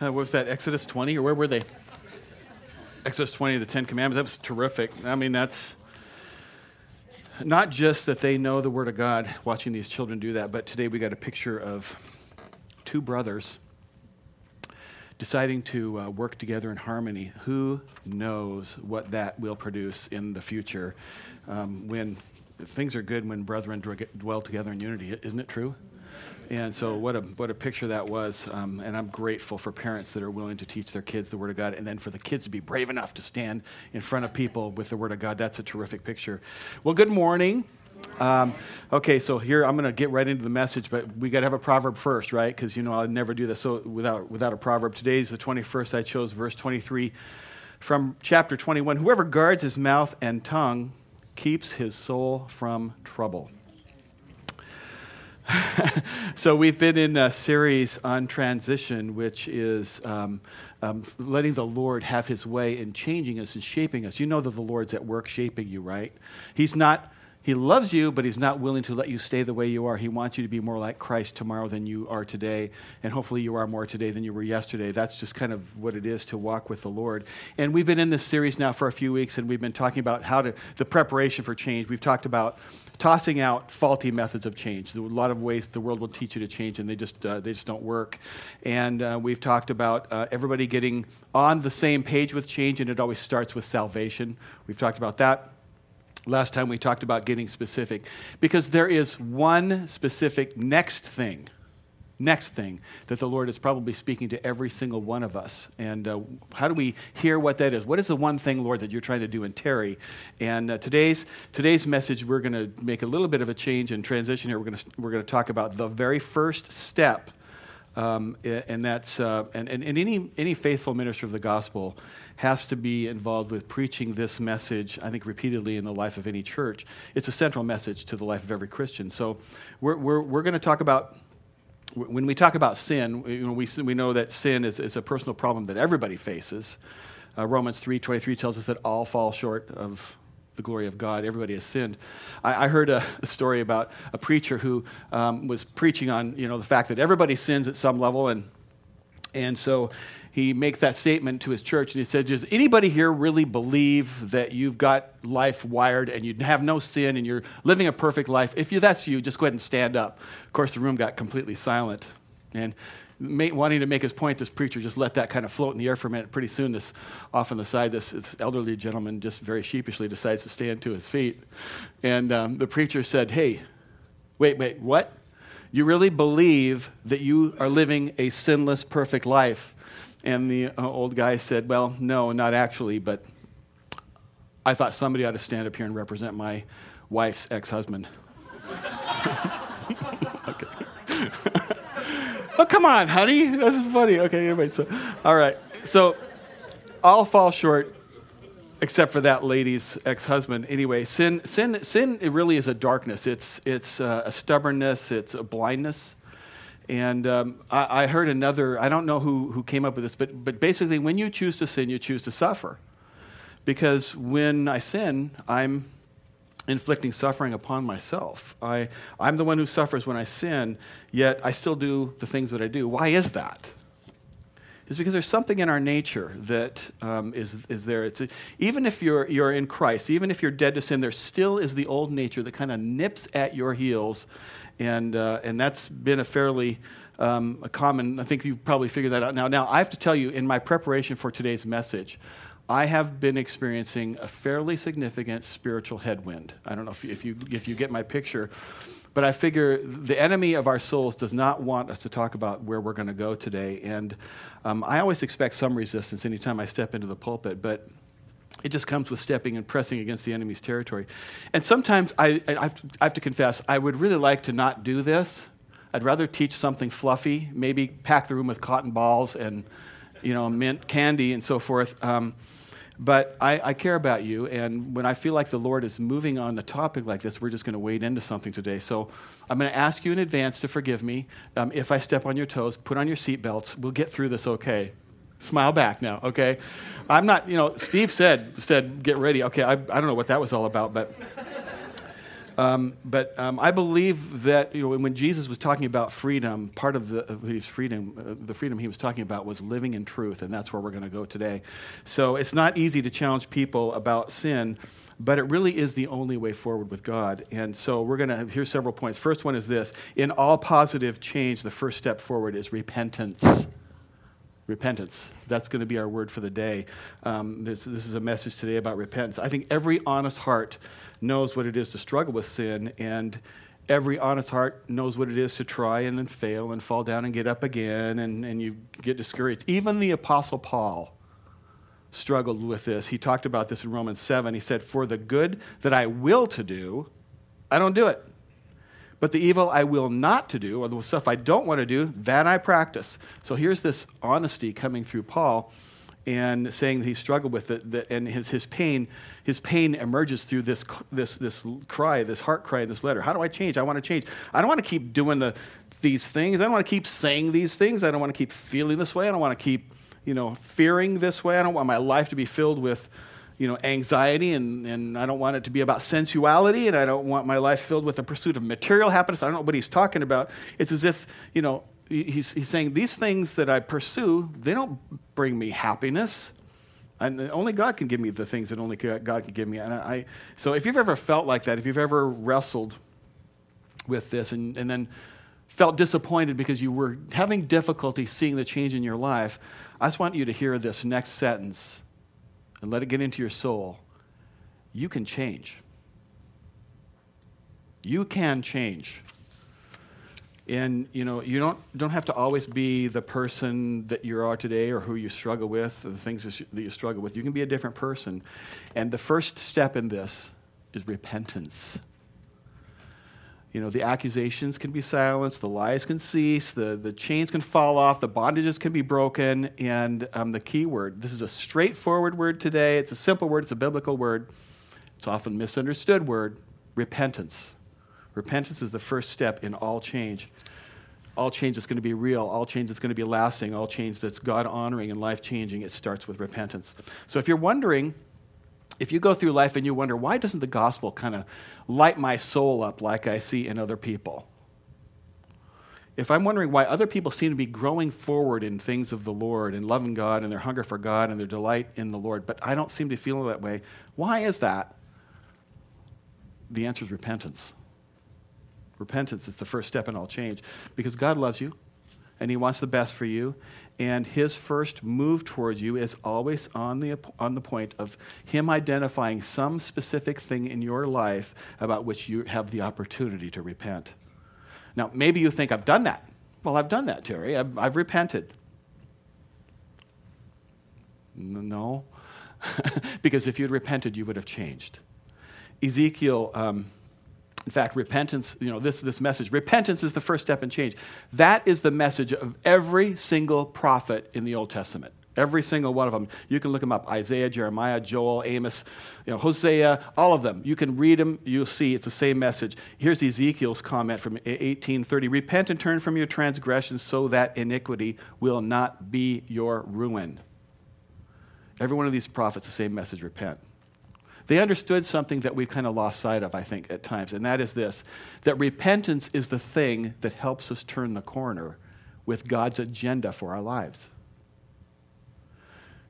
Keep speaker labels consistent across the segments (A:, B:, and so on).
A: uh, what was that, Exodus 20, or where were they? Exodus 20, the Ten Commandments. That was terrific. I mean, that's not just that they know the Word of God, watching these children do that, but today we got a picture of two brothers deciding to uh, work together in harmony. Who knows what that will produce in the future um, when things are good when brethren dwell together in unity? Isn't it true? And so, what a, what a picture that was. Um, and I'm grateful for parents that are willing to teach their kids the Word of God, and then for the kids to be brave enough to stand in front of people with the Word of God. That's a terrific picture. Well, good morning. Um, okay, so here I'm going to get right into the message, but we got to have a proverb first, right? Because you know I'd never do this so without without a proverb. Today is the 21st. I chose verse 23 from chapter 21. Whoever guards his mouth and tongue keeps his soul from trouble. so we've been in a series on transition, which is um, um, letting the Lord have His way in changing us and shaping us. You know that the Lord's at work shaping you, right? He's not. He loves you, but he's not willing to let you stay the way you are. He wants you to be more like Christ tomorrow than you are today, and hopefully you are more today than you were yesterday. That's just kind of what it is to walk with the Lord. And we've been in this series now for a few weeks, and we've been talking about how to the preparation for change. We've talked about tossing out faulty methods of change. There are a lot of ways the world will teach you to change, and they just, uh, they just don't work. And uh, we've talked about uh, everybody getting on the same page with change, and it always starts with salvation. We've talked about that. Last time we talked about getting specific because there is one specific next thing next thing that the Lord is probably speaking to every single one of us. And uh, how do we hear what that is? What is the one thing, Lord, that you're trying to do in Terry? And uh, today's, today's message, we're going to make a little bit of a change and transition here. We're going to, we're going to talk about the very first step. Um, and that's uh, and, and, and any, any faithful minister of the gospel has to be involved with preaching this message, I think, repeatedly in the life of any church. It's a central message to the life of every Christian. So we're, we're, we're going to talk about when we talk about sin, we, we know that sin is, is a personal problem that everybody faces. Uh, Romans 3.23 tells us that all fall short of the glory of God. Everybody has sinned. I, heard a, a, story about a preacher who um, was preaching on you know, the fact that everybody sins at some level, and, and so he makes that statement to his church and he said, Does anybody here really believe that you've got life wired and you have no sin and you're living a perfect life? If you, that's you, just go ahead and stand up. Of course, the room got completely silent. And wanting to make his point, this preacher just let that kind of float in the air for a minute. Pretty soon, this off on the side, this, this elderly gentleman just very sheepishly decides to stand to his feet. And um, the preacher said, Hey, wait, wait, what? You really believe that you are living a sinless, perfect life? And the uh, old guy said, Well, no, not actually, but I thought somebody ought to stand up here and represent my wife's ex husband. okay. oh, come on, honey. That's funny. Okay, anyway, so, all right. So, all fall short except for that lady's ex-husband. Anyway, sin, sin, sin. It really is a darkness. It's it's uh, a stubbornness. It's a blindness. And um, I, I, heard another, I don't know who, who came up with this, but, but basically, when you choose to sin, you choose to suffer. Because when I sin, I'm inflicting suffering upon myself. I, I'm the one who suffers when I sin, yet I still do the things that I do. Why is that? Is because there's something in our nature that um, is is, there. It's a, even if you're, you're in Christ, even if you're dead to sin, there still is the old nature that kind of nips at your heels and uh, and that's been a fairly um, a common. I think you've probably figured that out now. Now I have to tell you, in my preparation for today's message, I have been experiencing a fairly significant spiritual headwind. I don't know if you, if you if you get my picture. But I figure the enemy of our souls does not want us to talk about where we're going to go today. And um, I always expect some resistance anytime I step into the pulpit. But it just comes with stepping and pressing against the enemy's territory. And sometimes I, I, have to, I, have to, confess, I would really like to not do this. I'd rather teach something fluffy, maybe pack the room with cotton balls and you know, mint candy and so forth. Um, but I, I, care about you, and when I feel like the Lord is moving on a topic like this, we're just going to wade into something today. So I'm going to ask you in advance to forgive me um, if I step on your toes. Put on your seatbelts. We'll get through this okay. Smile back now, okay? I'm not, you know, Steve said, said get ready. Okay, I, I don't know what that was all about, but Um, but um, I believe that you know, when Jesus was talking about freedom, part of the of his freedom, uh, the freedom he was talking about was living in truth, and that's where we're going to go today. So it's not easy to challenge people about sin, but it really is the only way forward with God. And so we're going to here's several points. First one is this: in all positive change, the first step forward is repentance repentance. That's going to be our word for the day. Um, this, this is a message today about repentance. I think every honest heart knows what it is to struggle with sin, and every honest heart knows what it is to try and then fail and fall down and get up again, and, and you get discouraged. Even the Apostle Paul struggled with this. He talked about this in Romans 7. He said, For the good that I will to do, I don't do it. But the evil I will not to do, or the stuff I don't want to do, that I practice. So here's this honesty coming through Paul and saying that he struggled with it, that, and his, his pain, his pain emerges through this, this, this cry, this heart cry in this letter. How do I change? I want to change. I don't want to keep doing the, these things. I don't want to keep saying these things. I don't want to keep feeling this way. I don't want to keep, you know, fearing this way. I don't want my life to be filled with you know, anxiety, and, and I don't want it to be about sensuality, and I don't want my life filled with the pursuit of material happiness. I don't know what he's talking about. It's as if, you know, he's, he's saying these things that I pursue, they don't bring me happiness. And only God can give me the things that only God can give me. And I, so if you've ever felt like that, if you've ever wrestled with this and, and then felt disappointed because you were having difficulty seeing the change in your life, I just want you to hear this next sentence and let it get into your soul, you can change. You can change. And you know, you don't, don't have to always be the person that you are today or who you struggle with, or the things that you struggle with. You can be a different person. And the first step in this is repentance. You know, the accusations can be silenced, the lies can cease, the, the chains can fall off, the bondages can be broken, and um, the key word this is a straightforward word today. It's a simple word, it's a biblical word. It's often misunderstood word repentance. Repentance is the first step in all change. All change that's going to be real, all change that's going to be lasting, all change that's God honoring and life changing, it starts with repentance. So if you're wondering, if you go through life and you wonder, why doesn't the gospel kind of light my soul up like I see in other people? If I'm wondering why other people seem to be growing forward in things of the Lord and loving God and their hunger for God and their delight in the Lord, but I don't seem to feel that way, why is that? The answer is repentance. Repentance is the first step in all change because God loves you and He wants the best for you. And His first move towards you is always on the, on the point of Him identifying some specific thing in your life about which you have the opportunity to repent. Now, maybe you think, I've done that. Well, I've done that, Terry. I've, I've repented. No, because if you'd repented, you would have changed. Ezekiel. Um, in fact, repentance, you know, this, this message, repentance is the first step in change. That is the message of every single prophet in the Old Testament. Every single one of them. You can look them up Isaiah, Jeremiah, Joel, Amos, you know, Hosea, all of them. You can read them, you'll see it's the same message. Here's Ezekiel's comment from 1830 Repent and turn from your transgressions so that iniquity will not be your ruin. Every one of these prophets, the same message repent. They understood something that we've kind of lost sight of, I think, at times, and that is this that repentance is the thing that helps us turn the corner with God's agenda for our lives.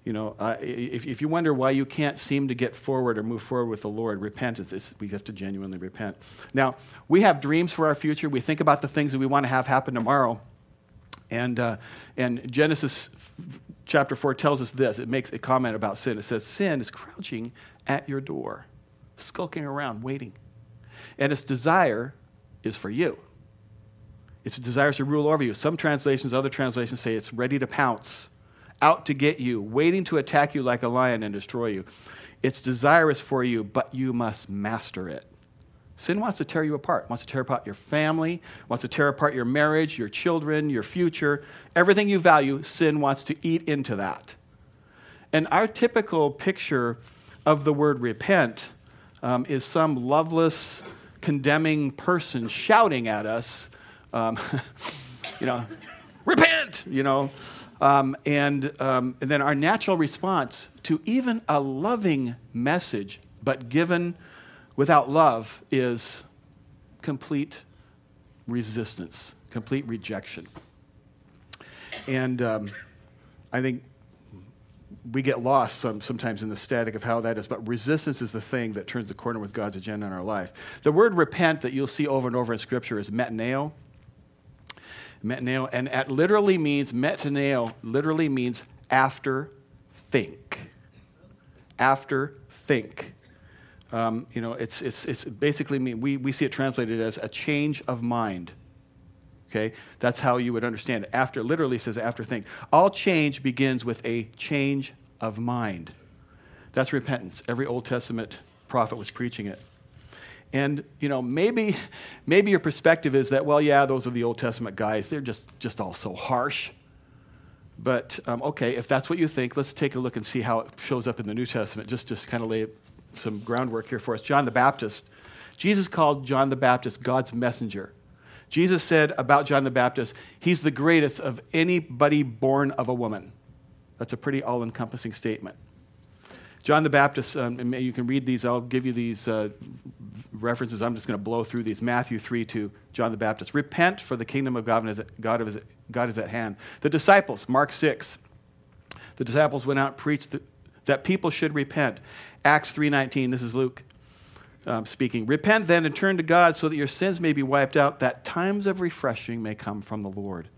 A: You know, uh, if, if you wonder why you can't seem to get forward or move forward with the Lord, repentance is we have to genuinely repent. Now, we have dreams for our future. We think about the things that we want to have happen tomorrow. And, uh, and Genesis chapter 4 tells us this. It makes a comment about sin. It says, Sin is crouching at your door, skulking around, waiting. And its desire is for you. Its a desire to rule over you. Some translations, other translations say it's ready to pounce, out to get you, waiting to attack you like a lion and destroy you. Its desire is for you, but you must master it. Sin wants to tear you apart, wants to tear apart your family, wants to tear apart your marriage, your children, your future. Everything you value, sin wants to eat into that. And our typical picture of the word repent um, is some loveless, condemning person shouting at us, um, you know, repent, you know. Um, and, um, and then our natural response to even a loving message, but given without love, is complete resistance, complete rejection. And um, I think we get lost some, sometimes in the static of how that is, but resistance is the thing that turns the corner with God's agenda in our life. The word repent that you'll see over and over in Scripture is metaneo. Metaneo, and it literally means, metaneo literally means after think. After think. Um, you know, it's, it's, it's basically, mean, we, we see it translated as a change of mind. Okay? That's how you would understand it. After literally says after think. All change begins with a change of mind. That's repentance. Every Old Testament prophet was preaching it. And you know, maybe maybe your perspective is that, well, yeah, those are the Old Testament guys. They're just just all so harsh. But um, okay, if that's what you think, let's take a look and see how it shows up in the New Testament. Just just kind of lay some groundwork here for us. John the Baptist. Jesus called John the Baptist God's messenger. Jesus said about John the Baptist, he's the greatest of anybody born of a woman. That's a pretty all encompassing statement. John the Baptist, um, you can read these, I'll give you these uh, references. I'm just going to blow through these. Matthew 3 to John the Baptist. Repent, for the kingdom of God is, at, God, is, God is at hand. The disciples, Mark 6. The disciples went out and preached the, that people should repent. Acts 3.19, this is Luke um, speaking. Repent then and turn to God so that your sins may be wiped out, that times of refreshing may come from the Lord.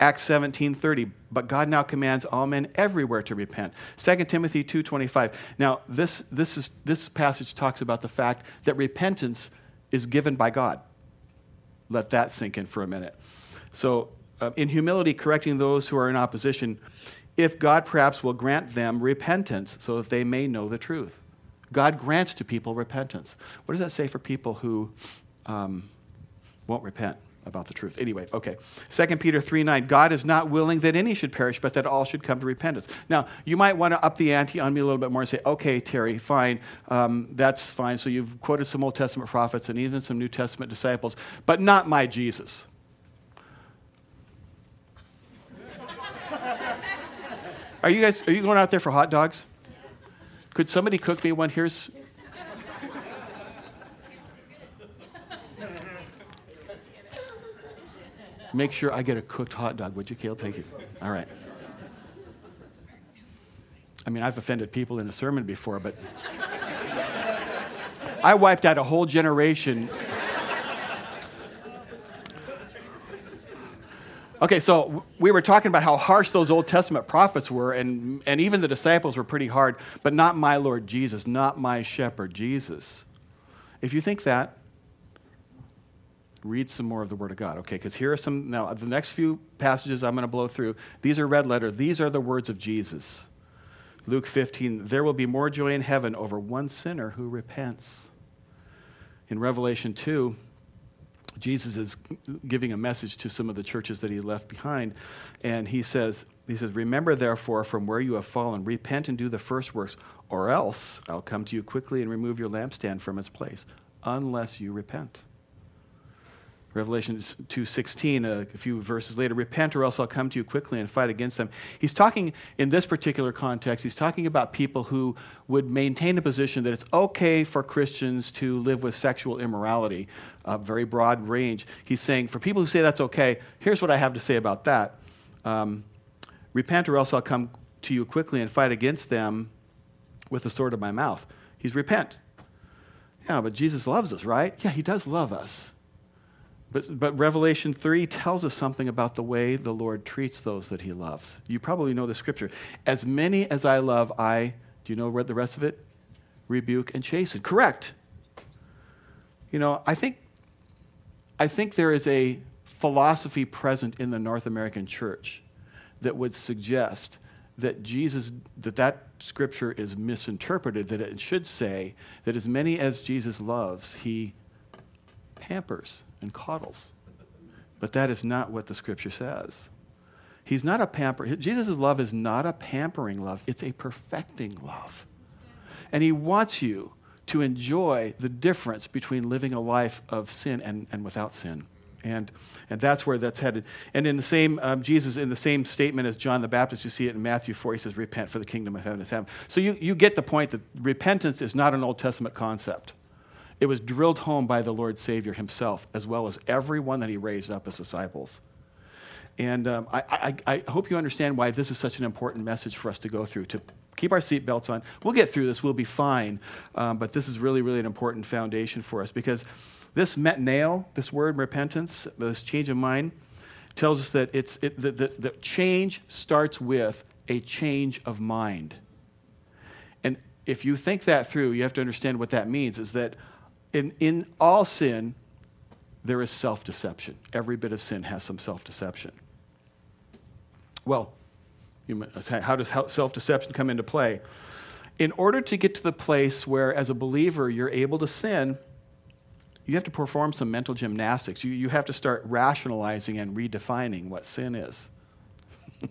A: Acts 17:30 but God now commands all men everywhere to repent. 2 Timothy 2:25. Now this this is this passage talks about the fact that repentance is given by God. Let that sink in for a minute. So uh, in humility correcting those who are in opposition if God perhaps will grant them repentance so that they may know the truth. God grants to people repentance. What does that say for people who um, won't repent about the truth? Anyway, okay. 2 Peter 3 9, God is not willing that any should perish, but that all should come to repentance. Now, you might want to up the ante on me a little bit more and say, okay, Terry, fine, um, that's fine. So you've quoted some Old Testament prophets and even some New Testament disciples, but not my Jesus. Are you guys are you going out there for hot dogs? Could somebody cook me one? Here's. Make sure I get a cooked hot dog, would you, Kale? Thank you. All right. I mean, I've offended people in a sermon before, but I wiped out a whole generation Okay, so we were talking about how harsh those Old Testament prophets were, and, and even the disciples were pretty hard, but not my Lord Jesus, not my shepherd, Jesus. If you think that, read some more of the Word of God, okay? Because here are some, now, the next few passages I'm going to blow through, these are red letter. These are the words of Jesus. Luke 15, there will be more joy in heaven over one sinner who repents. In Revelation 2, Jesus is giving a message to some of the churches that he left behind, and he says, he says, Remember therefore from where you have fallen, repent and do the first works, or else I'll come to you quickly and remove your lampstand from its place, unless you repent. Revelation 2:16, a few verses later, repent or else I'll come to you quickly and fight against them. He's talking in this particular context, he's talking about people who would maintain a position that it's okay for Christians to live with sexual immorality, a very broad range. He's saying, for people who say that's okay, here's what I have to say about that. Um, repent or else I'll come to you quickly and fight against them with the sword of my mouth. He's repent. Yeah, but Jesus loves us, right? Yeah, he does love us. But, but Revelation 3 tells us something about the way the Lord treats those that he loves. You probably know the scripture. As many as I love, I, do you know the rest of it? Rebuke and chasten. Correct. You know, I think, I think there is a philosophy present in the North American church that would suggest that Jesus, that that scripture is misinterpreted, that it should say that as many as Jesus loves, he pampers and coddles. But that is not what the scripture says. He's not a pamper. Jesus' love is not a pampering love, it's a perfecting love. And he wants you to enjoy the difference between living a life of sin and, and without sin. And, and that's where that's headed. And in the same, um, Jesus, in the same statement as John the Baptist, you see it in Matthew 4, he says, Repent, for the kingdom of heaven is heaven. So you, you get the point that repentance is not an Old Testament concept. It was drilled home by the Lord Savior himself, as well as everyone that he raised up as disciples. And um, I, I, I hope you understand why this is such an important message for us to go through, to keep our seatbelts on. We'll get through this, we'll be fine. Um, but this is really, really an important foundation for us because this metanoia, this word repentance, this change of mind, tells us that it's, it, the, the, the change starts with a change of mind. And if you think that through, you have to understand what that means is that in, in all sin, there is self deception. Every bit of sin has some self deception. Well, uh, how does self deception come into play? In order to get to the place where, as a believer, you're able to sin, you have to perform some mental gymnastics. You, you have to start rationalizing and redefining what sin is.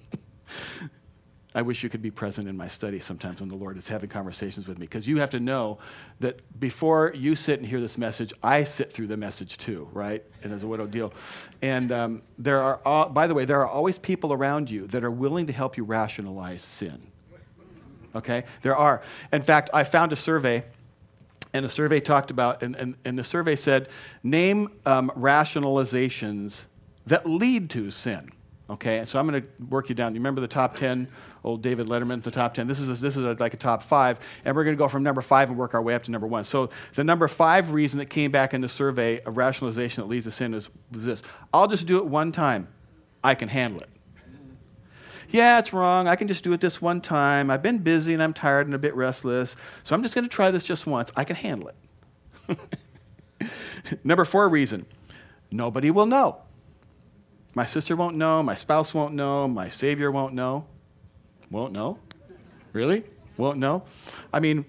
A: I wish you could be present in my study sometimes when the Lord is having conversations with me, because you have to know that before you sit and hear this message, I sit through the message too, right? And it's a widow deal. And um, there are, all, by the way, there are always people around you that are willing to help you rationalize sin. Okay? There are. In fact, I found a survey, and a survey talked about, and, and, and the survey said, name um, rationalizations that lead to sin. Okay, so I'm going to work you down. You remember the top 10, old David Letterman, the top 10? This is, a, this is a, like a top five, and we're going to go from number five and work our way up to number one. So the number five reason that came back in the survey of rationalization that leads to sin is, was this I'll just do it one time, I can handle it. Yeah, it's wrong. I can just do it this one time. I've been busy and I'm tired and a bit restless, so I'm just going to try this just once. I can handle it. number four reason nobody will know. My sister won't know. My spouse won't know. My Savior won't know. Won't know? Really? Won't know? I mean,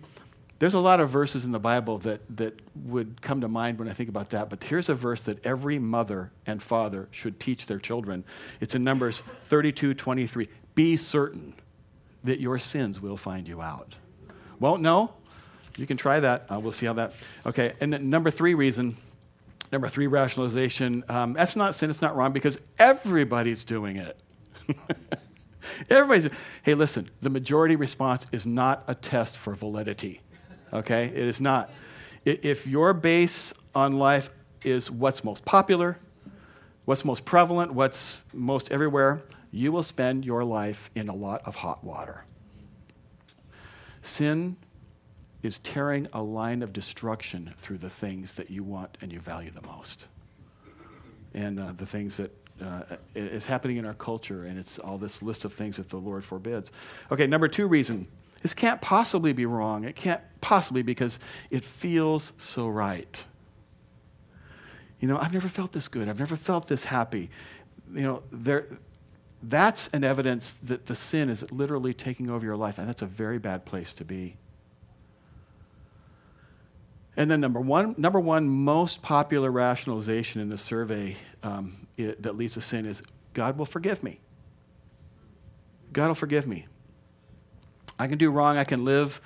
A: there's a lot of verses in the Bible that, that would come to mind when I think about that, but here's a verse that every mother and father should teach their children. It's in Numbers 32 23. Be certain that your sins will find you out. Won't know? You can try that. Uh, we'll see how that. Okay, and number three reason Number three, rationalization. Um, that's not sin, it's not wrong because everybody's doing it. Everybody's, hey, listen, the majority response is not a test for validity. Okay? It is not. If your base on life is what's most popular, what's most prevalent, what's most everywhere, you will spend your life in a lot of hot water. Sin is tearing a line of destruction through the things that you want and you value the most. And uh, the things that uh, is happening in our culture, and it's all this list of things that the Lord forbids. Okay, number two reason this can't possibly be wrong. It can't possibly because it feels so right. You know, I've never felt this good. I've never felt this happy. You know, there, that's an evidence that the sin is literally taking over your life, and that's a very bad place to be. And then number one, number one most popular rationalization in the survey um, it, that leads to sin is God will forgive me. God will forgive me. I can do wrong. I can live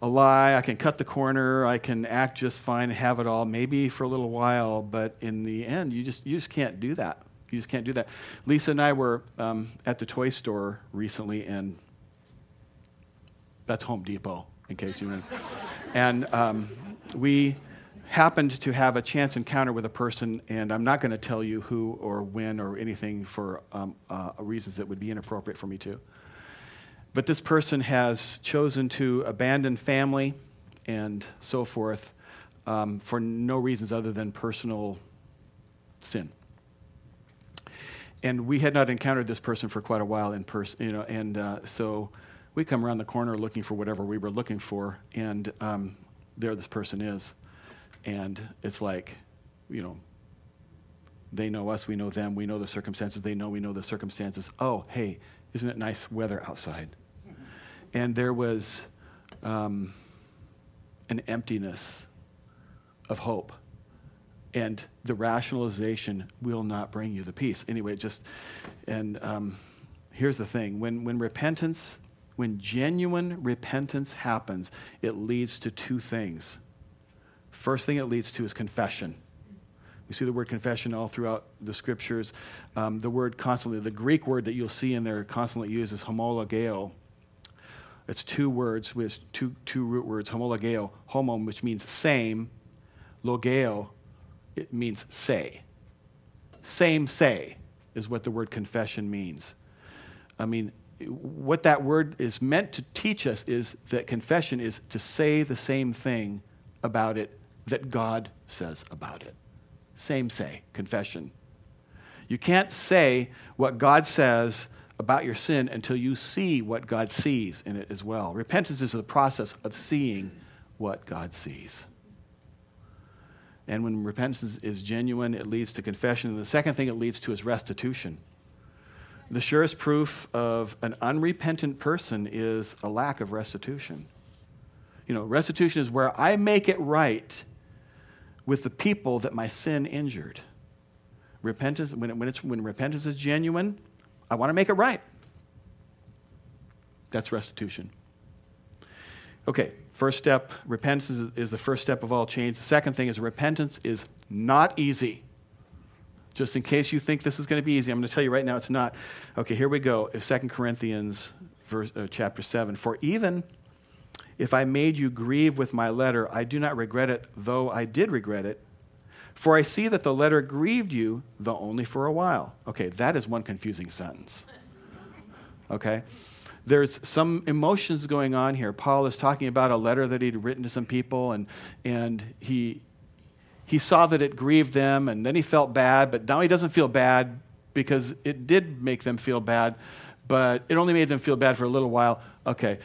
A: a lie. I can cut the corner. I can act just fine and have it all, maybe for a little while. But in the end, you just, you just can't do that. You just can't do that. Lisa and I were um, at the toy store recently, and that's Home Depot, in case you know. and um, we happened to have a chance encounter with a person, and I'm not going to tell you who or when or anything for um, uh, reasons that would be inappropriate for me to. But this person has chosen to abandon family and so forth um, for no reasons other than personal sin. And we had not encountered this person for quite a while in person, you know, and uh, so we come around the corner looking for whatever we were looking for, and um, there this person is. And it's like, you know, they know us, we know them, we know the circumstances, they know we know the circumstances. Oh, hey, isn't it nice weather outside? And there was um, an emptiness of hope. And the rationalization will not bring you the peace. Anyway, just, and um, here's the thing when, when repentance when genuine repentance happens, it leads to two things. First thing it leads to is confession. We see the word confession all throughout the scriptures. Um, the word constantly, the Greek word that you'll see in there constantly used is homologeo. It's two words with two, two root words, homologeo, homo, which means same, logeo, it means say. Same say is what the word confession means. I mean, what that word is meant to teach us is that confession is to say the same thing about it that God says about it. Same say, confession. You can't say what God says about your sin until you see what God sees in it as well. Repentance is the process of seeing what God sees. And when repentance is genuine, it leads to confession. And the second thing it leads to is restitution. The surest proof of an unrepentant person is a lack of restitution. You know, restitution is where I make it right with the people that my sin injured. Repentance, when, it, when, it's, when repentance is genuine, I want to make it right. That's restitution. Okay, first step repentance is, is, the first step of all change. The second thing is repentance is not easy. Just in case you think this is going to be easy, I'm going to tell you right now it's not. Okay, here we go. 2 Corinthians verse, uh, chapter 7. For even if I made you grieve with my letter, I do not regret it, though I did regret it. For I see that the letter grieved you, though only for a while. Okay, that is one confusing sentence. Okay? There's some emotions going on here. Paul is talking about a letter that he'd written to some people, and, and he, he saw that it grieved them, and then he felt bad, but now he doesn't feel bad because it did make them feel bad, but it only made them feel bad for a little while. Okay,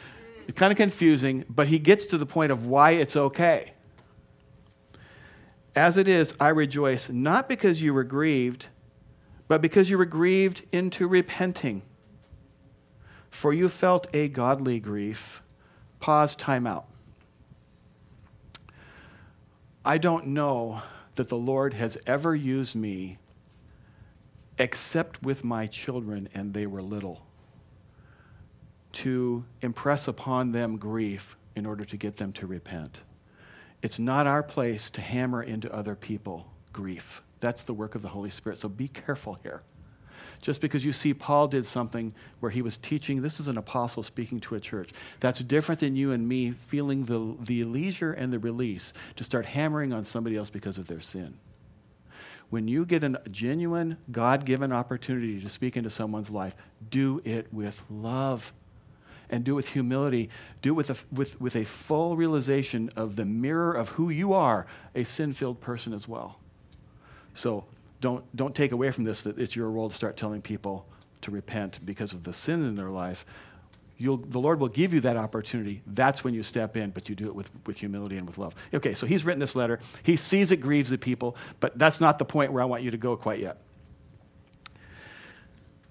A: it's kind of confusing, but he gets to the point of why it's okay. As it is, I rejoice, not because you were grieved, but because you were grieved into repenting. For you felt a godly grief. Pause, time out. I don't know that the Lord has ever used me except with my children, and they were little, to impress upon them grief in order to get them to repent. It's not our place to hammer into other people grief. That's the work of the Holy Spirit. So be careful here. Just because you see Paul did something where he was teaching, this is an apostle speaking to a church. That's different than you and me feeling the, the leisure and the release to start hammering on somebody else because of their sin. When you get a genuine, God given opportunity to speak into someone's life, do it with love and do it with humility. Do it with a, with, with a full realization of the mirror of who you are, a sin filled person as well. So don't, don't take away from this that it's your role to start telling people to repent because of the sin in their life. You'll, the Lord will give you that opportunity. That's when you step in, but you do it with, with humility and with love. Okay, so he's written this letter. He sees it grieves the people, but that's not the point where I want you to go quite yet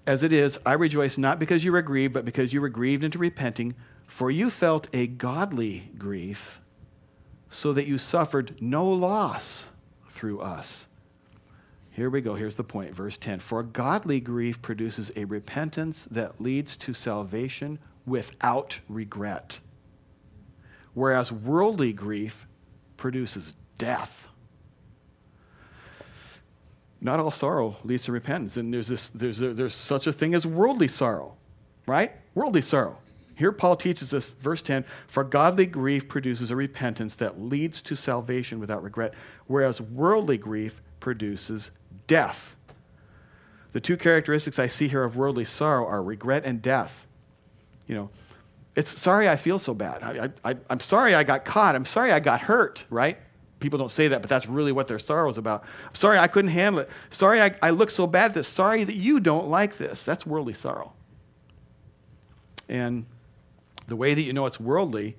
A: as it is, I rejoice not because you were grieved, but because you were grieved into repenting, for you felt a godly grief, so that you suffered no loss through us. Here we go. Here's the point. Verse 10 For godly grief produces a repentance that leads to salvation without regret, whereas worldly grief produces death not all sorrow leads to repentance. And there's, this, there's, a, there's such a thing as worldly sorrow, right? Worldly sorrow. Here, Paul teaches us, verse 10 For godly grief produces a repentance that leads to salvation without regret, whereas worldly grief produces death. The two characteristics I see here of worldly sorrow are regret and death. You know, it's sorry I feel so bad. I, I, I'm sorry I got caught. I'm sorry I got hurt, right? people don't say that, but that's really what their sorrow is about. Sorry, I couldn't handle it. Sorry, I, I look so bad at this. Sorry that you don't like this. That's worldly sorrow. And the way that you know it's worldly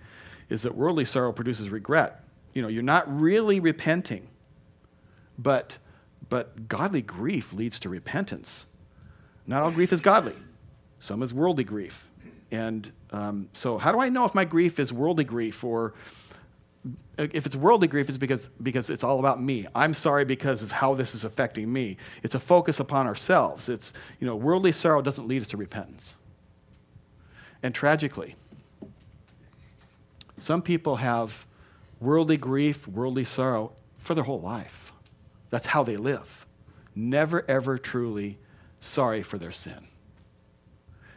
A: is that worldly sorrow produces regret. You know, you're not really repenting, but, but godly grief leads to repentance. Not all grief is godly, some is worldly grief. And um, so, how do I know if my grief is worldly grief or if it's worldly grief, it's because, because it's all about me. I'm sorry because of how this is affecting me. It's a focus upon ourselves. It's, you know, worldly sorrow doesn't lead us to repentance. And tragically, some people have worldly grief, worldly sorrow for their whole life. That's how they live. Never, ever truly sorry for their sin.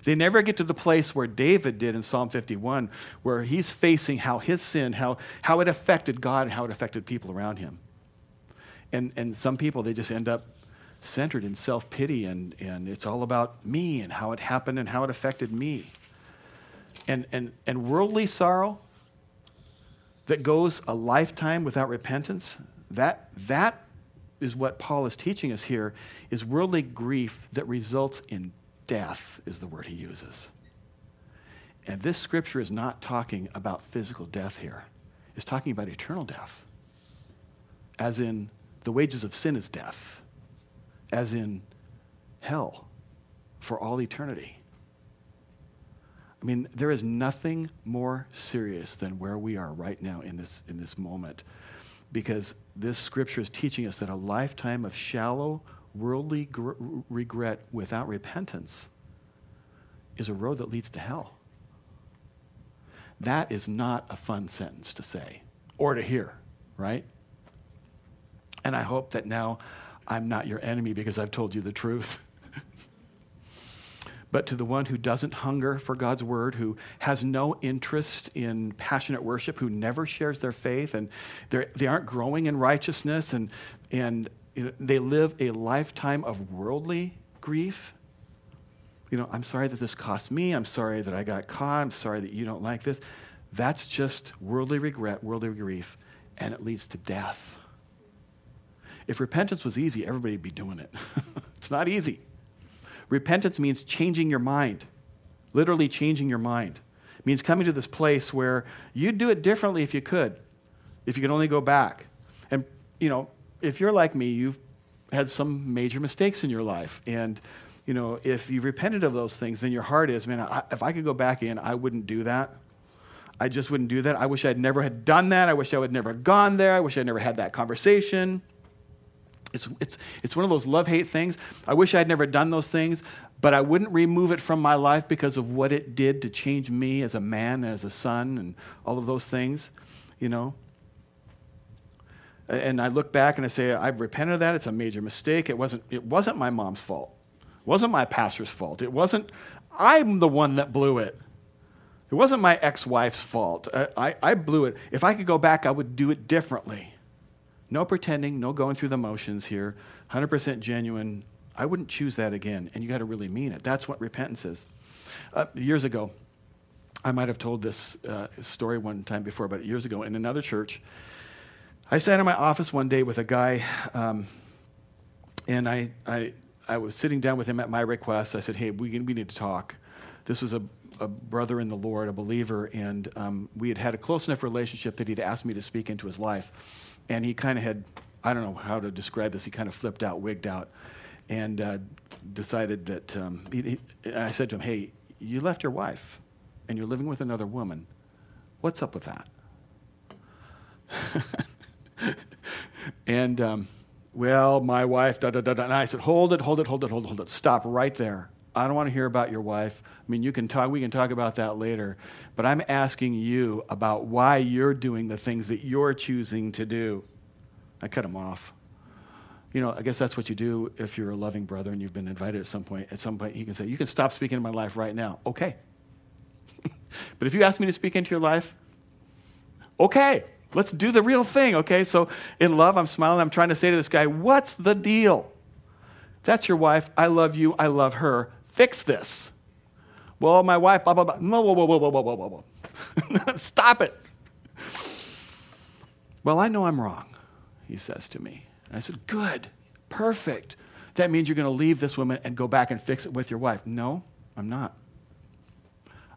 A: They never get to the place where David did in Psalm 51, where he's facing how his sin, how, how it affected God and how it affected people around him. And, and some people, they just end up centered in self pity, and, and it's all about me and how it happened and how it affected me. And, and, and worldly sorrow that goes a lifetime without repentance, that, that is what Paul is teaching us here, is worldly grief that results in death, is the word he uses. And this scripture is not talking about physical death here, it's talking about eternal death, as in the wages of sin is death, as in hell for all eternity. I mean, there is nothing more serious than where we are right now in this, in this moment because this scripture is teaching us that a lifetime of shallow, worldly gr- regret without repentance is a road that leads to hell. That is not a fun sentence to say or to hear, right? And I hope that now I'm not your enemy because I've told you the truth. but to the one who doesn't hunger for God's word, who has no interest in passionate worship, who never shares their faith, and they aren't growing in righteousness, and, and they live a lifetime of worldly grief. You know, I'm sorry that this cost me. I'm sorry that I got caught. I'm sorry that you don't like this. That's just worldly regret, worldly grief, and it leads to death. If repentance was easy, everybody would be doing it. it's not easy. Repentance means changing your mind, literally changing your mind. It means coming to this place where you'd do it differently if you could, if you could only go back. And, you know, if you're like me, you've had some major mistakes in your life. And, you know, if you've repented of those things, then your heart is, man, I, if I could go back in, I wouldn't do that. I just wouldn't do that. I wish I'd never had done that. I wish I would never gone there. I wish I'd never had that conversation. It's, it's, it's one of those love hate things. I wish I'd never done those things, but I wouldn't remove it from my life because of what it did to change me as a man, as a son, and all of those things, you know. And I look back and I say, I've repented of that. It's a major mistake. It wasn't, it wasn't my mom's fault. It wasn't my pastor's fault. It wasn't, I'm the one that blew it. It wasn't my ex wife's fault. I, I, I blew it. If I could go back, I would do it differently. No pretending, no going through the motions here, 100% genuine. I wouldn't choose that again, and you got to really mean it. That's what repentance is. Uh, years ago, I might have told this uh, story one time before, but years ago in another church, I sat in my office one day with a guy, um, and I, I, I was sitting down with him at my request. I said, Hey, we, we need to talk. This was a, a brother in the Lord, a believer, and um, we had had a close enough relationship that he'd asked me to speak into his life and he kind of had, I don't know how to describe this, he kind of flipped out, wigged out, and uh, decided that, um, he, he, I said to him, hey, you left your wife and you're living with another woman. What's up with that? and, um, well, my wife, da da da da. And I said, hold it, hold it, hold it, hold it, hold it. Stop right there. I don't want to hear about your wife. I mean, you can talk, we can talk about that later. But I'm asking you about why you're doing the things that you're choosing to do. I cut him off. You know, I guess that's what you do if you're a loving brother and you've been invited at some point. At some point, he can say, You can stop speaking in my life right now. Okay. but if you ask me to speak into your life, okay, let's do the real thing, okay? So in love, I'm smiling. I'm trying to say to this guy, What's the deal? That's your wife. I love you. I love her fix this. Well, my wife, blah, blah, blah. No, whoa, whoa, whoa, whoa, whoa, whoa, whoa. Stop it. Well, I know I'm wrong, he says to me. And I said, Good, perfect. That means you're going to leave this woman and go back and fix it with your wife. No, I'm not.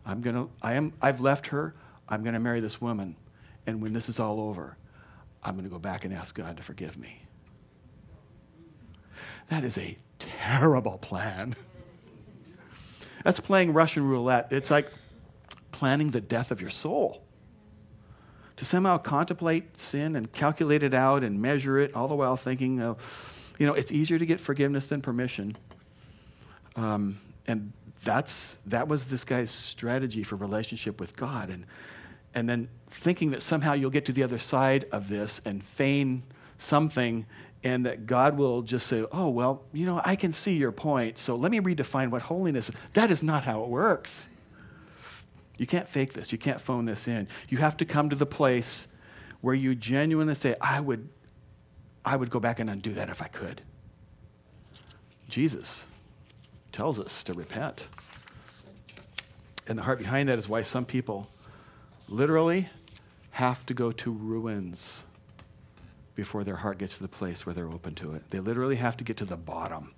A: I'm going to, I am, I've left her. I'm going to marry this woman. And when this is all over, I'm going to go back and ask God to forgive me. That is a terrible plan. That's playing Russian roulette. It's like planning the death of your soul. To somehow contemplate sin and calculate it out and measure it, all the while thinking, uh, you know, it's easier to get forgiveness than permission. Um, and that's, that was this guy's strategy for relationship with God. And, and then thinking that somehow you'll get to the other side of this and feign something and that God will just say, oh, well, you know, I can see your point, so let me redefine what holiness is. That is not how it works. You can't fake this. You can't phone this in. You have to come to the place where you genuinely say, I would, I would go back and undo that if I could. Jesus tells us to repent. And the heart behind that is why some people literally have to go to ruins before their heart gets to the place where they're open to it. They literally have to get to the bottom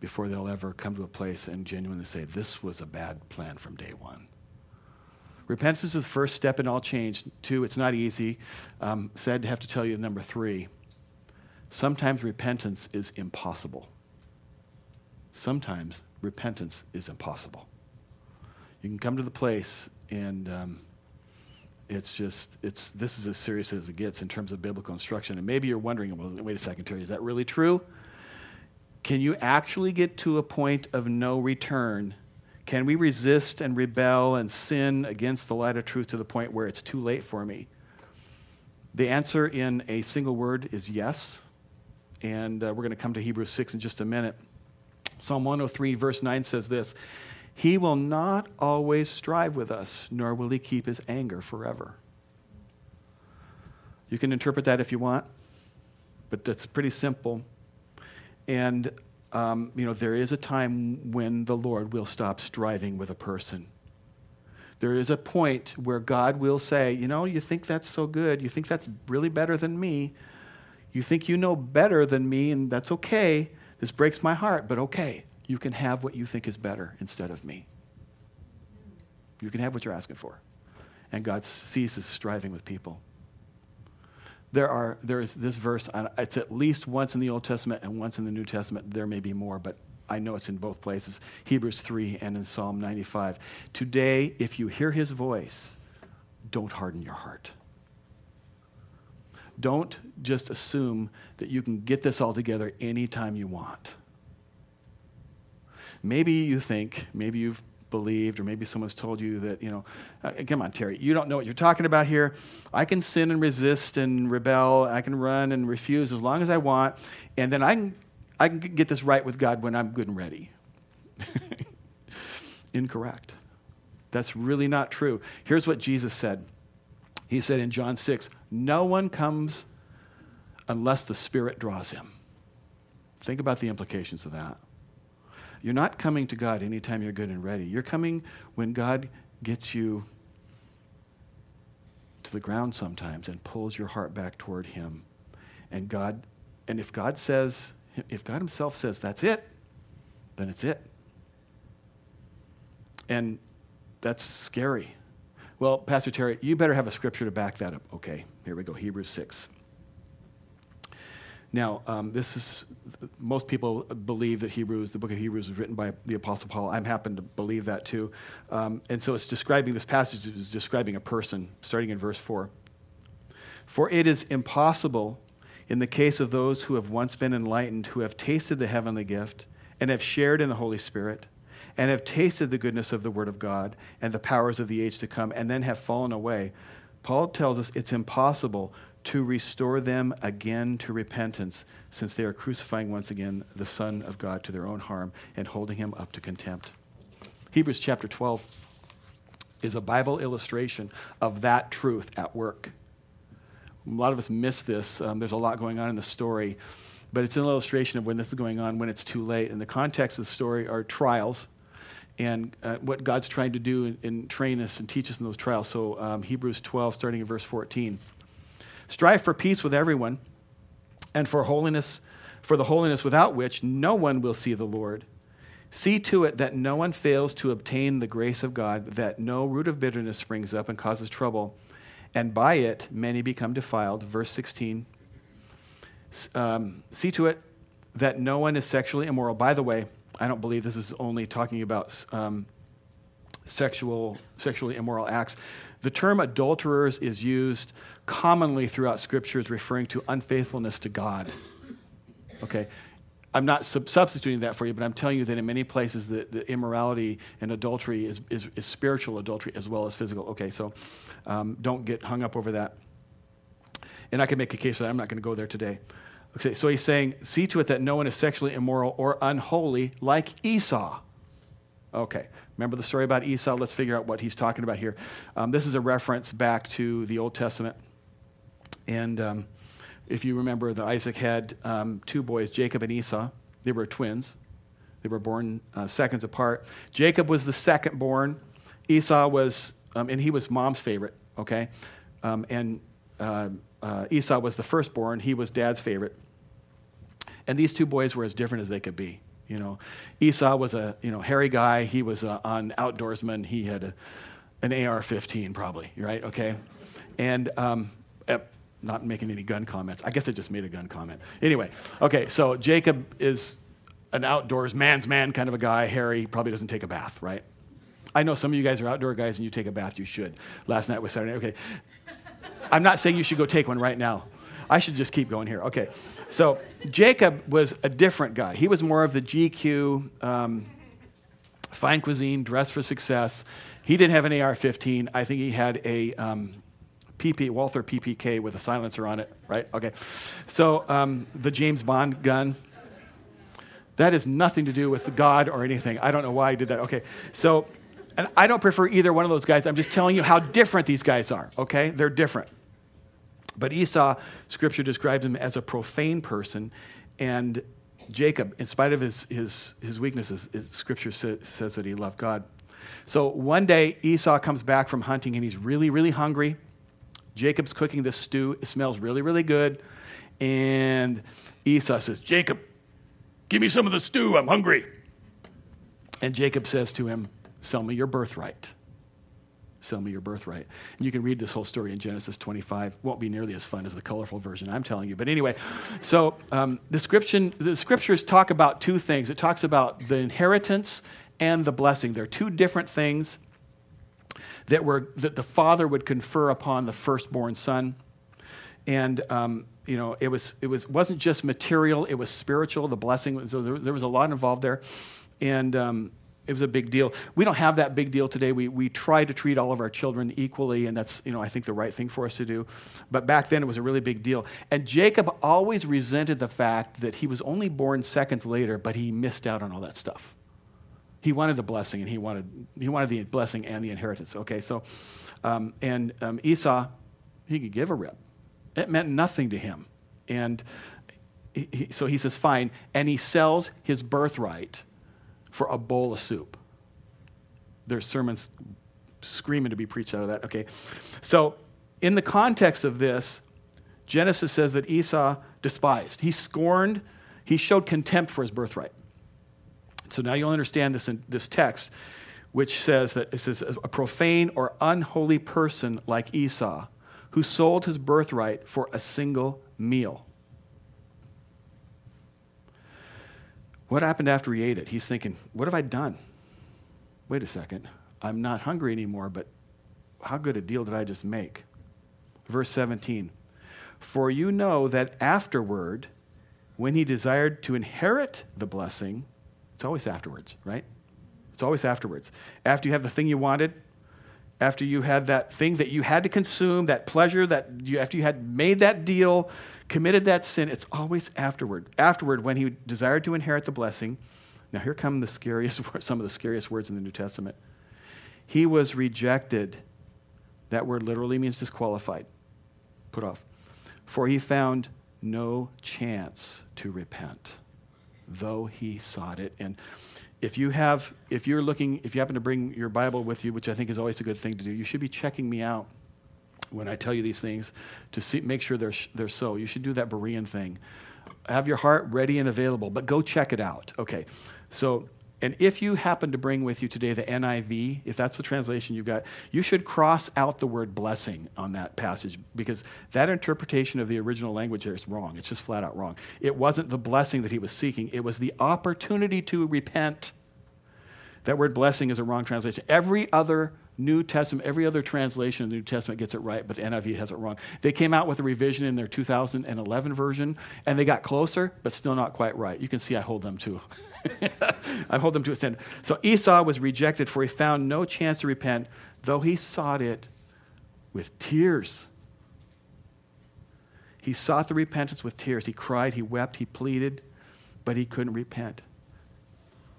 A: before they'll ever come to a place and genuinely say, This was a bad plan from day one. Repentance is the first step in all change. Two, it's not easy. Um, sad to have to tell you number three. Sometimes repentance is impossible. Sometimes repentance is impossible. You can come to the place and um, it's just it's this is as serious as it gets in terms of biblical instruction. And maybe you're wondering, well, wait a second, Terry, is that really true? Can you actually get to a point of no return? Can we resist and rebel and sin against the light of truth to the point where it's too late for me? The answer in a single word is yes. And uh, we're going to come to Hebrews 6 in just a minute. Psalm 103, verse 9 says this He will not always strive with us, nor will he keep his anger forever. You can interpret that if you want, but that's pretty simple. And, um, you know, there is a time when the Lord will stop striving with a person. There is a point where God will say, you know, you think that's so good. You think that's really better than me. You think you know better than me, and that's okay. This breaks my heart, but okay. You can have what you think is better instead of me. You can have what you're asking for. And God sees ceases striving with people. There are there is this verse it's at least once in the old testament and once in the new testament. There may be more but i know it's in both places. Hebrews 3 and in psalm 95 today if you hear his voice don't harden your heart. Don't just assume that you can get this all together anytime you want maybe you think maybe you've believed, or maybe someone's told you that, you know, uh, come on, Terry, you don't know what you're talking about here. I can sin and resist and rebel. I can run and refuse as long as I want, and then I can, I can get this right with God when I'm good and ready. Incorrect. That's really not true. Here's what Jesus said He said in John 6 No one comes unless the Spirit draws him. Think about the implications of that. You're not coming to God anytime you're good and ready. You're coming when God gets you to the ground sometimes and pulls your heart back toward Him. And God, and if God says, if God Himself says that's it, then it's it. And that's scary. Well, Pastor Terry, you better have a scripture to back that up. Okay, here we go Hebrews 6. Now, um, this is, most people believe that Hebrews, the book of Hebrews, was written by the Apostle Paul. I happen to believe that too. Um, and so it's describing, this passage is describing a person, starting in verse 4. For it is impossible in the case of those who have once been enlightened, who have tasted the heavenly gift, and have shared in the Holy Spirit, and have tasted the goodness of the Word of God and the powers of the age to come, and then have fallen away. Paul tells us it's impossible to restore them again to repentance, since they are crucifying once again the Son of God to their own harm and holding him up to contempt. Hebrews chapter 12 is a Bible illustration of that truth at work. A lot of us miss this. Um, there's a lot going on in the story, but it's an illustration of when this is going on, when it's too late. And the context of the story are trials and uh, what God's trying to do and, train us and teach us in those trials. So, um, Hebrews 12, starting in verse 14. Strive for peace with everyone and for holiness, for the holiness without which no one will see the Lord. See to it that no one fails to obtain the grace of God, that no root of bitterness springs up and causes trouble, and by it many become defiled. Verse 16. Um, see to it that no one is sexually immoral. By the way, I don't believe this is only talking about um, sexual, sexually immoral acts. The term adulterers is used commonly throughout Scripture is referring to unfaithfulness to God. Okay? I'm not sub- substituting that for you, but I'm telling you that in many places the, the immorality and adultery is, is, is, spiritual adultery as well as physical. Okay, so um, don't get hung up over that. And I can make a case for that. I'm not going to go there today. Okay, so he's saying, see to it that no one is sexually immoral or unholy like Esau. Okay, remember the story about Esau? Let's figure out what he's talking about here. Um, this is a reference back to the Old Testament and um, if you remember that Isaac had um, two boys, Jacob and Esau. They were twins. They were born uh, seconds apart. Jacob was the second born. Esau was, um, and he was mom's favorite, okay? Um, and uh, uh, Esau was the firstborn. He was dad's favorite. And these two boys were as different as they could be. You know, Esau was a you know hairy guy. He was a, an outdoorsman. He had a, an AR-15 probably, right? Okay, and um, not making any gun comments. I guess I just made a gun comment. Anyway, okay, so Jacob is an outdoors man's man kind of a guy. Harry probably doesn't take a bath, right? I know some of you guys are outdoor guys and you take a bath. You should. Last night was Saturday. Okay, I'm not saying you should go take one right now. I should just keep going here. Okay. So Jacob was a different guy. He was more of the GQ, um, fine cuisine, dress for success. He didn't have an AR 15. I think he had a um, PP, Walther PPK with a silencer on it, right? Okay. So um, the James Bond gun. That has nothing to do with God or anything. I don't know why I did that. Okay. So, and I don't prefer either one of those guys. I'm just telling you how different these guys are, okay? They're different. But Esau, scripture describes him as a profane person. And Jacob, in spite of his, his, his weaknesses, scripture sa- says that he loved God. So one day, Esau comes back from hunting and he's really, really hungry. Jacob's cooking this stew. It smells really, really good. And Esau says, Jacob, give me some of the stew. I'm hungry. And Jacob says to him, Sell me your birthright sell me your birthright. And you can read this whole story in Genesis 25. Won't be nearly as fun as the colorful version I'm telling you. But anyway, so um, the, scripture, the scriptures talk about two things. It talks about the inheritance and the blessing. They're two different things that, were, that the father would confer upon the firstborn son. And um, you know, it was it was wasn't just material; it was spiritual. The blessing, so there, there was a lot involved there, and um, it was a big deal. We don't have that big deal today. We, we try to treat all of our children equally, and that's, you know, I think the right thing for us to do. But back then, it was a really big deal. And Jacob always resented the fact that he was only born seconds later, but he missed out on all that stuff. He wanted the blessing, and he wanted, he wanted the blessing and the inheritance. Okay, so, um, and um, Esau, he could give a rip. It meant nothing to him. And he, so he says, fine. And he sells his birthright for a bowl of soup. There's sermons screaming to be preached out of that. Okay. So, in the context of this, Genesis says that Esau despised. He scorned, he showed contempt for his birthright. So now you'll understand this in this text, which says that it says a profane or unholy person like Esau, who sold his birthright for a single meal. What happened after he ate it? He's thinking, what have I done? Wait a second. I'm not hungry anymore, but how good a deal did I just make? Verse 17 For you know that afterward, when he desired to inherit the blessing, it's always afterwards, right? It's always afterwards. After you have the thing you wanted, after you had that thing that you had to consume, that pleasure, that you, after you had made that deal, committed that sin, it's always afterward. Afterward, when he desired to inherit the blessing, now here come the scariest, some of the scariest words in the New Testament. He was rejected. That word literally means disqualified, put off. For he found no chance to repent, though he sought it. And if you have, if you're looking, if you happen to bring your Bible with you, which I think is always a good thing to do, you should be checking me out when I tell you these things to see, make sure they're, they're so. You should do that Berean thing. Have your heart ready and available, but go check it out. Okay. So, and if you happen to bring with you today the NIV, if that's the translation you've got, you should cross out the word blessing on that passage because that interpretation of the original language there is wrong. It's just flat out wrong. It wasn't the blessing that he was seeking, it was the opportunity to repent. That word blessing is a wrong translation. Every other New Testament, every other translation of the New Testament gets it right, but the NIV has it wrong. They came out with a revision in their 2011 version, and they got closer, but still not quite right. You can see I hold them to. I hold them to a standard. So Esau was rejected, for he found no chance to repent, though he sought it with tears. He sought the repentance with tears. He cried, he wept, he pleaded, but he couldn't repent.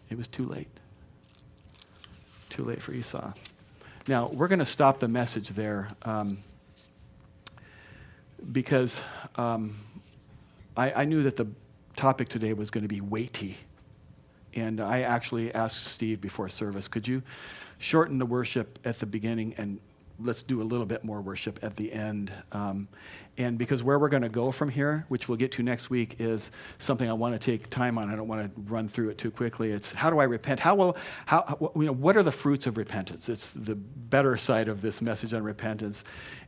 A: It was too late. Too late for Esau. Now, we're going to stop the message there um, because um, I, I knew that the topic today was going to be weighty. And I actually asked Steve before service, could you shorten the worship at the beginning and let's do a little bit more worship at the end. Um, and because where we're going to go from here, which we'll get to next week, is something I want to take time on. I don't want to run through it too quickly. It's how do I repent? How will, how, you know, what are the fruits of repentance? It's the better side of this message on repentance.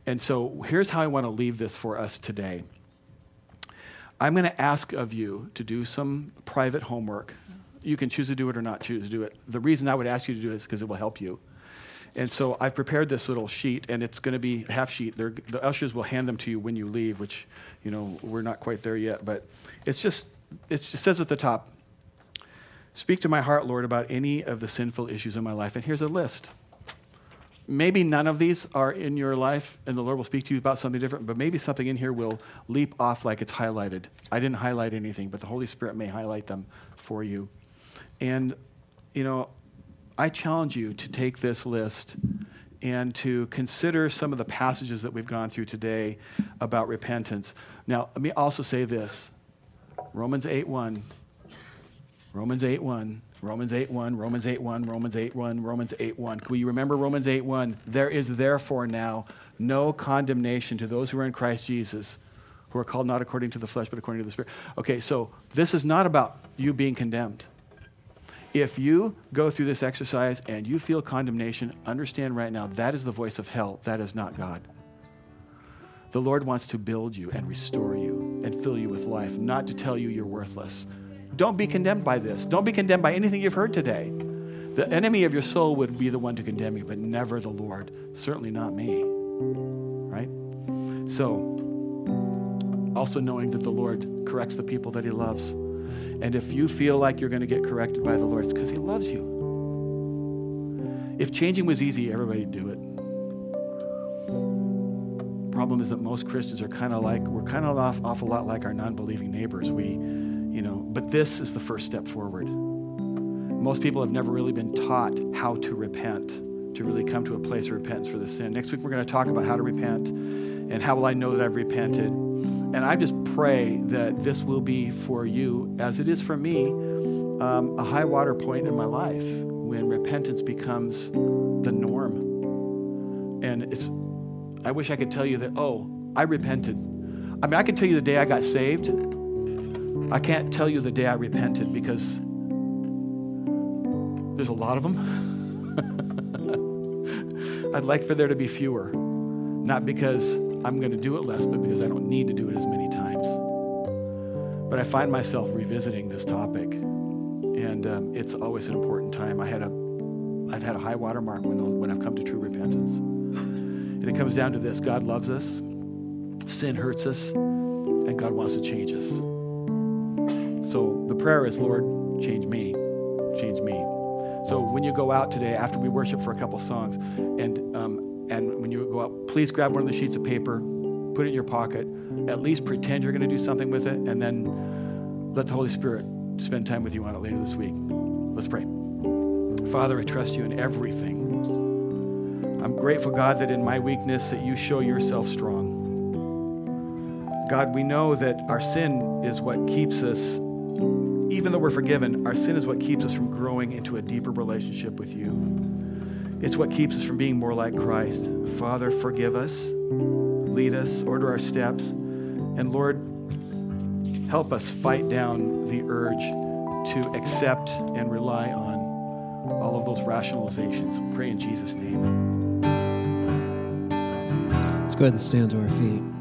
A: And so here's how I want to leave this for us today. I'm going to ask of you to do some private homework. You can choose to do it or not choose to do it. The reason I would ask you to do it is because it will help you. And so I've prepared this little sheet, and it's going to be half sheet. They're, the ushers will hand them to you when you leave, which, you know, we're not quite there yet. But it's just, it just says at the top, Speak to my heart, Lord, about any of the sinful issues in my life. And here's a list. Maybe none of these are in your life, and the Lord will speak to you about something different, but maybe something in here will leap off like it's highlighted. I didn't highlight anything, but the Holy Spirit may highlight them for you. And, you know, I challenge you to take this list and to consider some of the passages that we've gone through today about repentance. Now, let me also say this Romans 8 1. Romans 8 1. Romans 8 1, Romans 8 1, Romans 8 1, Romans 8 1. Will you remember Romans 8 1? There is therefore now no condemnation to those who are in Christ Jesus, who are called not according to the flesh, but according to the Spirit. Okay, so this is not about you being condemned. If you go through this exercise and you feel condemnation, understand right now that is the voice of hell. That is not God. The Lord wants to build you and restore you and fill you with life, not to tell you you're worthless. Don't be condemned by this. Don't be condemned by anything you've heard today. The enemy of your soul would be the one to condemn you, but never the Lord. Certainly not me. Right? So, also knowing that the Lord corrects the people that he loves. And if you feel like you're going to get corrected by the Lord, it's because He loves you. If changing was easy, everybody'd do it. Problem is that most Christians are kind of like, we're kind of off, off a lot like our non believing neighbors. We, you know, but this is the first step forward. Most people have never really been taught how to repent, to really come to a place of repentance for the sin. Next week, we're going to talk about how to repent and how will I know that I've repented and I just pray that this will be for you, as it is for me, um, a high water point in my life when repentance becomes the norm. And it's, I wish I could tell you that, oh, I repented. I mean, I can tell you the day I got saved. I can't tell you the day I repented because there's a lot of them. I'd like for there to be fewer, not because I'm going to do it less, but because I don't need to do it as many times. But I find myself revisiting this topic, and um, it's always an important time. I had a, I've had a high water mark when, when I've come to true repentance. And it comes down to this God loves us, sin hurts us, and God wants to change us. So the prayer is, Lord, change me, change me. So when you go out today, after we worship for a couple songs, and out, please grab one of the sheets of paper, put it in your pocket, at least pretend you're going to do something with it, and then let the Holy Spirit spend time with you on it later this week. Let's pray. Father, I trust you in everything. I'm grateful, God, that in my weakness that you show yourself strong. God, we know that our sin is what keeps us, even though we're forgiven, our sin is what keeps us from growing into a deeper relationship with you. It's what keeps us from being more like Christ. Father, forgive us, lead us, order our steps, and Lord, help us fight down the urge to accept and rely on all of those rationalizations. Pray in Jesus' name.
B: Let's go ahead and stand to our feet.